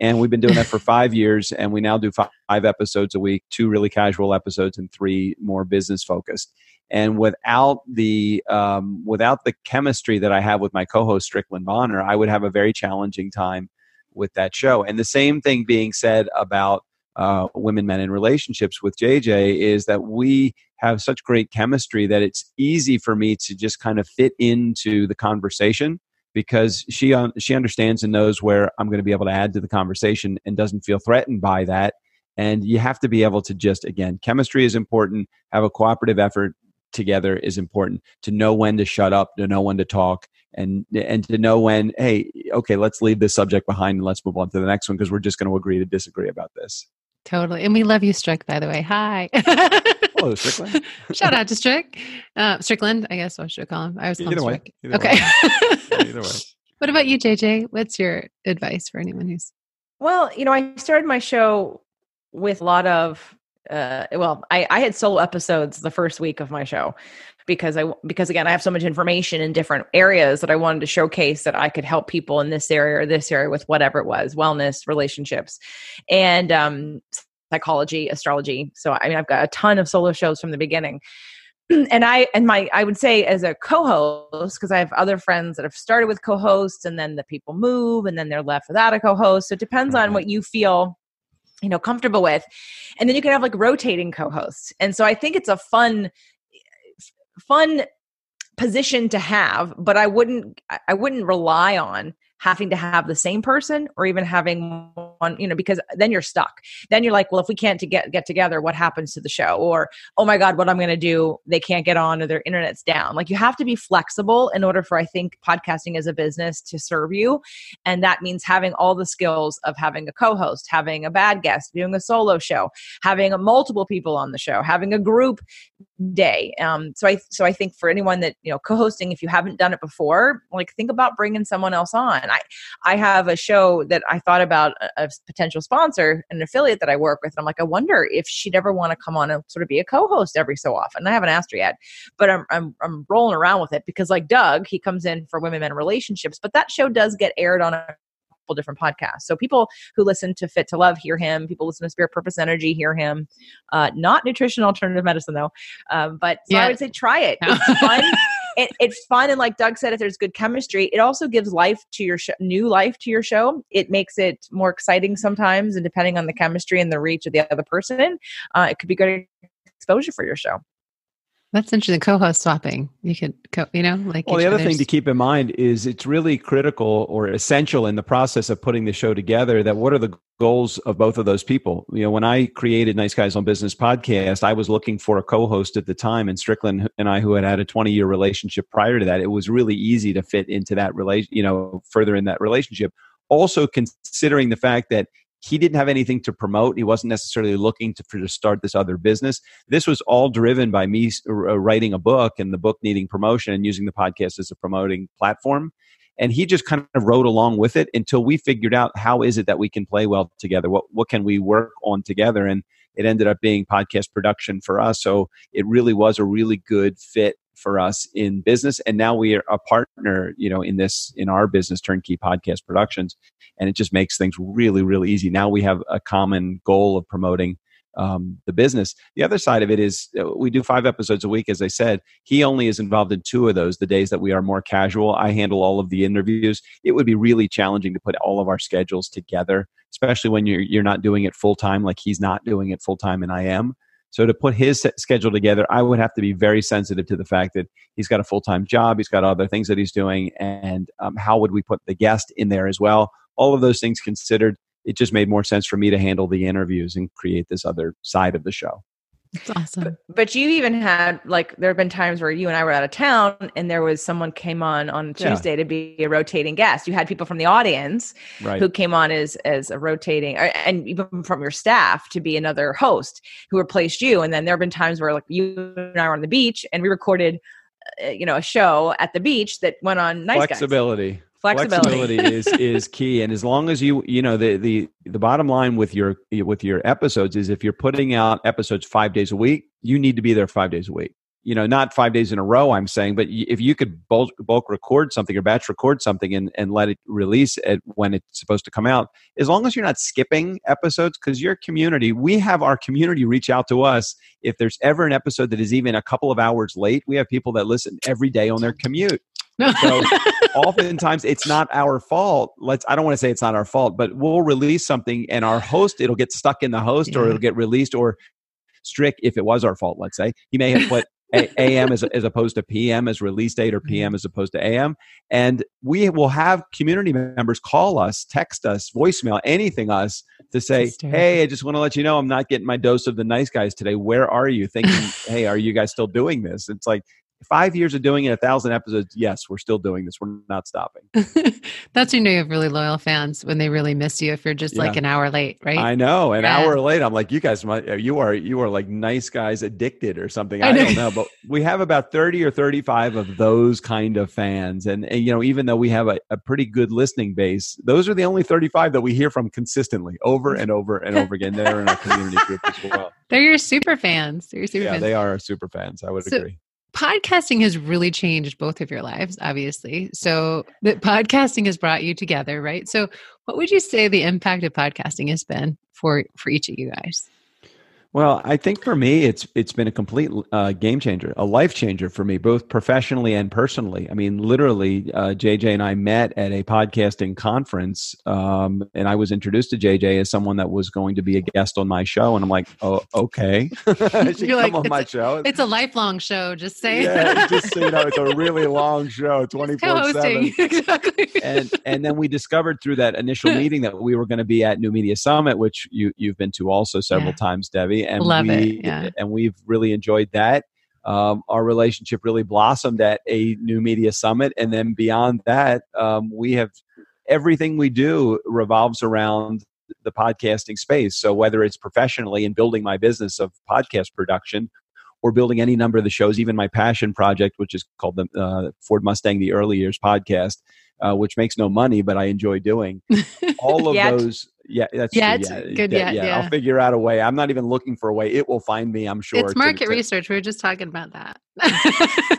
and we've been doing that for *laughs* five years and we now do five episodes a week two really casual episodes and three more business focused and without the um, without the chemistry that i have with my co-host strickland bonner i would have a very challenging time with that show and the same thing being said about uh, women men in relationships with jj is that we have such great chemistry that it's easy for me to just kind of fit into the conversation because she uh, she understands and knows where I'm going to be able to add to the conversation and doesn't feel threatened by that. And you have to be able to just again, chemistry is important. Have a cooperative effort together is important. To know when to shut up, to know when to talk, and and to know when, hey, okay, let's leave this subject behind and let's move on to the next one because we're just going to agree to disagree about this. Totally. And we love you, Strick, by the way. Hi. Hello, *laughs* Strickland. Shout out to Strick. Uh, Strickland, I guess I should call him. I was either way. Either okay. Way. either way. *laughs* What about you, JJ? What's your advice for anyone who's well, you know, I started my show with a lot of uh, well, I, I had solo episodes the first week of my show because I because again I have so much information in different areas that I wanted to showcase that I could help people in this area or this area with whatever it was, wellness, relationships, and um, psychology, astrology. So I mean I've got a ton of solo shows from the beginning. *clears throat* and I and my I would say as a co-host because I have other friends that have started with co-hosts and then the people move and then they're left without a co-host. So it depends on what you feel you know comfortable with and then you can have like rotating co-hosts and so i think it's a fun fun position to have but i wouldn't i wouldn't rely on having to have the same person or even having one you know because then you're stuck. Then you're like well if we can't to get get together what happens to the show? Or oh my god what i'm going to do they can't get on or their internet's down. Like you have to be flexible in order for i think podcasting as a business to serve you. And that means having all the skills of having a co-host having a bad guest doing a solo show having multiple people on the show having a group day. Um so i so i think for anyone that you know co-hosting if you haven't done it before like think about bringing someone else on and I, I have a show that I thought about a, a potential sponsor, an affiliate that I work with. And I'm like, I wonder if she'd ever want to come on and sort of be a co-host every so often. I haven't asked her yet, but I'm, I'm, I'm rolling around with it because like Doug, he comes in for women and relationships, but that show does get aired on a different podcasts. So people who listen to Fit to Love hear him. People listen to Spirit Purpose Energy hear him. Uh, not nutrition alternative medicine though, um, but so yeah. I would say try it. It's fun. *laughs* it, it's fun and like doug said if there's good chemistry it also gives life to your new life to your show. It makes it more exciting sometimes and depending on the chemistry and the reach of the other person uh, it could be good exposure for your show that's interesting. Co-host swapping. You could, co- you know, like. Well, the other thing to keep in mind is it's really critical or essential in the process of putting the show together. That what are the goals of both of those people? You know, when I created Nice Guys on Business podcast, I was looking for a co-host at the time, and Strickland and I, who had had a twenty-year relationship prior to that, it was really easy to fit into that relation. You know, further in that relationship. Also, considering the fact that he didn't have anything to promote. He wasn't necessarily looking to, to start this other business. This was all driven by me uh, writing a book and the book needing promotion and using the podcast as a promoting platform. And he just kind of rode along with it until we figured out how is it that we can play well together? What, what can we work on together? And it ended up being podcast production for us. So it really was a really good fit for us in business and now we are a partner you know in this in our business turnkey podcast productions and it just makes things really really easy. Now we have a common goal of promoting um, the business. The other side of it is uh, we do five episodes a week as i said. He only is involved in two of those the days that we are more casual. I handle all of the interviews. It would be really challenging to put all of our schedules together especially when you're you're not doing it full time like he's not doing it full time and i am so to put his schedule together, I would have to be very sensitive to the fact that he's got a full time job, he's got other things that he's doing, and um, how would we put the guest in there as well? All of those things considered, it just made more sense for me to handle the interviews and create this other side of the show. That's awesome. But, but, you even had like there have been times where you and I were out of town and there was someone came on on Tuesday yeah. to be a rotating guest. You had people from the audience right. who came on as as a rotating and even from your staff to be another host who replaced you. And then there have been times where like you and I were on the beach and we recorded uh, you know a show at the beach that went on nice flexibility. Guys flexibility, flexibility is is key. And as long as you you know the the the bottom line with your with your episodes is if you're putting out episodes 5 days a week you need to be there 5 days a week. You know not 5 days in a row I'm saying but if you could bulk, bulk record something or batch record something and and let it release it when it's supposed to come out as long as you're not skipping episodes cuz your community we have our community reach out to us. If there's ever an episode that is even a couple of hours late we have people that listen every day on their commute so *laughs* oftentimes it's not our fault. Let's I don't want to say it's not our fault, but we'll release something and our host it'll get stuck in the host yeah. or it'll get released or strict if it was our fault, let's say. He may have put a- AM as, as opposed to PM as release date or PM mm-hmm. as opposed to AM. And we will have community members call us, text us, voicemail, anything us to say, Hey, I just want to let you know I'm not getting my dose of the nice guys today. Where are you? Thinking, *laughs* hey, are you guys still doing this? It's like five years of doing it, a thousand episodes, yes, we're still doing this. We're not stopping. *laughs* That's when you know you have really loyal fans when they really miss you. If you're just yeah. like an hour late, right? I know, an yeah. hour late. I'm like, you guys, uh, you are you are like nice guys addicted or something. I, I don't know, but we have about thirty or thirty five of those kind of fans, and, and you know, even though we have a, a pretty good listening base, those are the only thirty five that we hear from consistently, over and over and over again. They're in our community group as well. *laughs* They're your super fans. They're your super yeah, fans. they are our super fans. I would so, agree podcasting has really changed both of your lives, obviously. So that podcasting has brought you together, right? So what would you say the impact of podcasting has been for for each of you guys? Well, I think for me, it's it's been a complete uh, game changer, a life changer for me, both professionally and personally. I mean, literally, uh, JJ and I met at a podcasting conference, um, and I was introduced to JJ as someone that was going to be a guest on my show, and I'm like, oh, okay, *laughs* *laughs* she come like, on my a, show. It's a lifelong show. Just say, Yeah, *laughs* just so you know, it's a really long show, twenty four seven. Exactly. And and then we discovered through that initial meeting that we were going to be at New Media Summit, which you you've been to also several yeah. times, Debbie and Love we, it. Yeah. and we've really enjoyed that. Um, our relationship really blossomed at a new media summit, and then beyond that, um, we have everything we do revolves around the podcasting space. So whether it's professionally in building my business of podcast production, or building any number of the shows, even my passion project, which is called the uh, Ford Mustang the Early Years podcast, uh, which makes no money, but I enjoy doing. *laughs* All of those yeah, that's yeah, true. Yeah, good. Yeah, yeah, yeah, I'll figure out a way. I'm not even looking for a way. It will find me. I'm sure. It's market to, to, research. We were just talking about that.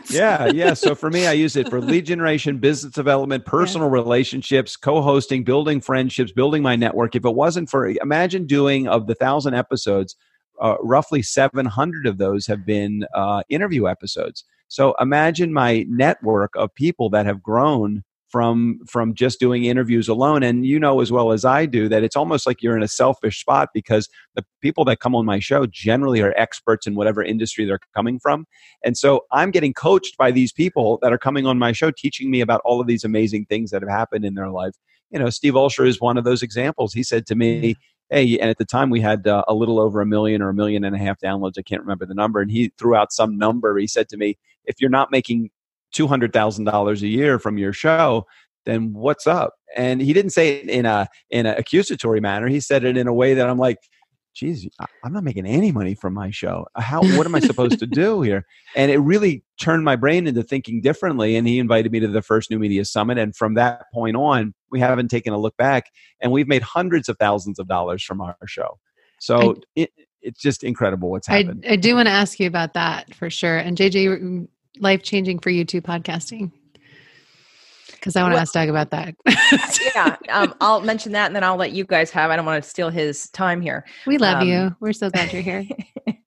*laughs* yeah, yeah. So for me, I use it for lead generation, business development, personal yeah. relationships, co-hosting, building friendships, building my network. If it wasn't for, imagine doing of the thousand episodes, uh, roughly 700 of those have been uh, interview episodes. So imagine my network of people that have grown from from just doing interviews alone and you know as well as I do that it's almost like you're in a selfish spot because the people that come on my show generally are experts in whatever industry they're coming from. And so I'm getting coached by these people that are coming on my show teaching me about all of these amazing things that have happened in their life. You know Steve Olsher is one of those examples. He said to me hey and at the time we had uh, a little over a million or a million and a half downloads i can't remember the number and he threw out some number he said to me if you're not making $200,000 a year from your show, then what's up? And he didn't say it in a in an accusatory manner. He said it in a way that I'm like, geez, I'm not making any money from my show. Uh, how what am I supposed to *laughs* do here? And it really turned my brain into thinking differently. And he invited me to the first New Media Summit. And from that point on, we haven't taken a look back. And we've made hundreds of thousands of dollars from our show. So I, it, it's just incredible what's happened. I, I do want to ask you about that for sure. And JJ, mm, life changing for you too podcasting? Because I want to well, ask Doug about that. yeah, *laughs* um, I'll mention that, and then I'll let you guys have. I don't want to steal his time here. We love um, you. We're so glad you're here. *laughs*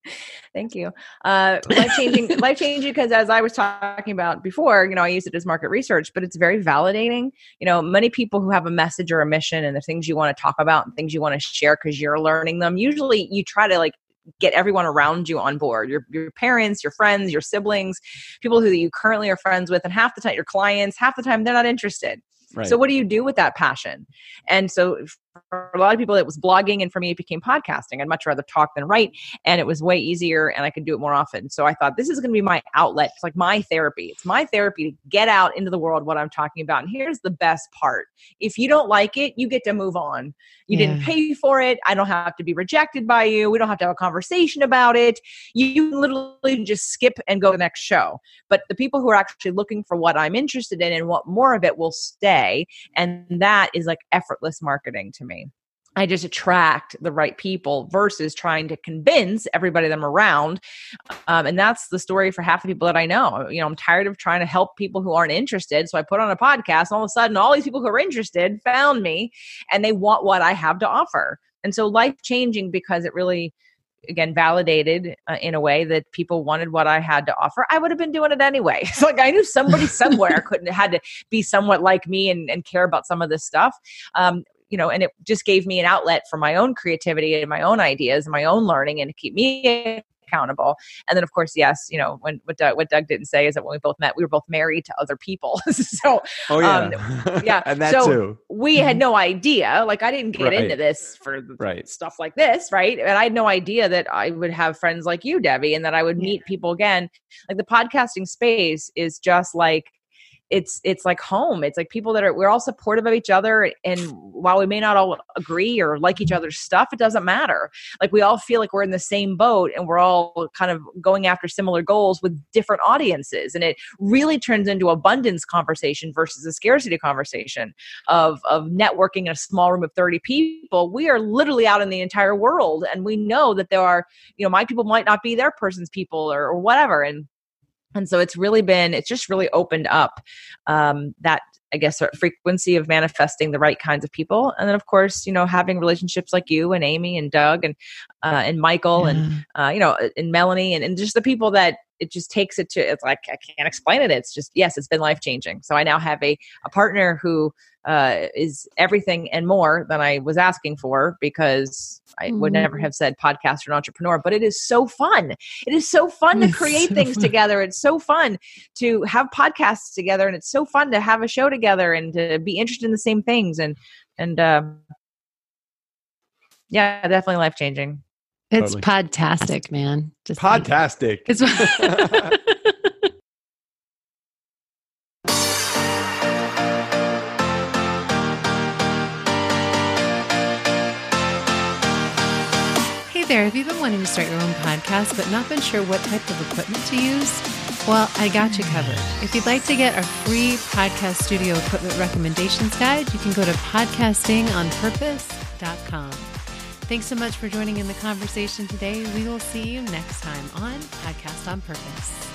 Thank you. Uh, life changing, *laughs* life changing. Because as I was talking about before, you know, I use it as market research, but it's very validating. You know, many people who have a message or a mission and the things you want to talk about and things you want to share because you're learning them. Usually, you try to like get everyone around you on board your, your parents your friends your siblings people who you currently are friends with and half the time your clients half the time they're not interested Right. So what do you do with that passion? And so for a lot of people it was blogging and for me it became podcasting. I'd much rather talk than write and it was way easier and I could do it more often. So I thought this is going to be my outlet. It's like my therapy. It's my therapy to get out into the world what I'm talking about. And here's the best part. If you don't like it, you get to move on. You yeah. didn't pay for it. I don't have to be rejected by you. We don't have to have a conversation about it. You literally just skip and go to the next show. But the people who are actually looking for what I'm interested in and what more of it will stay. And that is like effortless marketing to me. I just attract the right people versus trying to convince everybody that I'm around. Um, and that's the story for half the people that I know. You know, I'm tired of trying to help people who aren't interested. So I put on a podcast, and all of a sudden, all these people who are interested found me and they want what I have to offer. And so life changing because it really again validated uh, in a way that people wanted what I had to offer, I would have been doing it anyway. *laughs* It's like I knew somebody somewhere *laughs* couldn't had to be somewhat like me and, and care about some of this stuff. Um, you know, and it just gave me an outlet for my own creativity and my own ideas and my own learning and to keep me accountable. And then, of course, yes, you know, when what Doug, what Doug didn't say is that when we both met, we were both married to other people. *laughs* so, oh yeah, um, yeah, *laughs* and that so too. We had no idea. Like, I didn't get right. into this for right. stuff like this, right? And I had no idea that I would have friends like you, Debbie, and that I would meet people again. Like the podcasting space is just like it's it's like home. It's like people that are we're all supportive of each other and while we may not all agree or like each mm-hmm. other's stuff it doesn't matter. Like we all feel like we're in the same boat and we're all kind of going after similar goals with different audiences and it really turns into abundance conversation versus a scarcity conversation of of networking in a small room of 30 people. We are literally out in the entire world and we know that there are you know my people might not be their person's people or, or whatever and and so it's really been it's just really opened up um, that i guess frequency of manifesting the right kinds of people. And then of course you know having relationships like you and amy and doug and uh, and michael yeah. and uh, you know and melanie and, and just the people that it just takes it to it's like i can't explain it. It's just yes it's been life changing so i now have a, a partner who uh, is everything and more than I was asking for because I mm-hmm. would never have said podcast podcaster and entrepreneur, but it is so fun. It is so fun to create so things fun. together. It's so fun to have podcasts together and it's so fun to have a show together and to be interested in the same things. And, and, um, yeah, definitely life changing. It's totally. podtastic, man. Just podtastic. It's *laughs* *laughs* there, if you've been wanting to start your own podcast but not been sure what type of equipment to use, well, I got you covered. If you'd like to get our free podcast studio equipment recommendations guide, you can go to podcastingonpurpose.com. Thanks so much for joining in the conversation today. We will see you next time on Podcast on Purpose.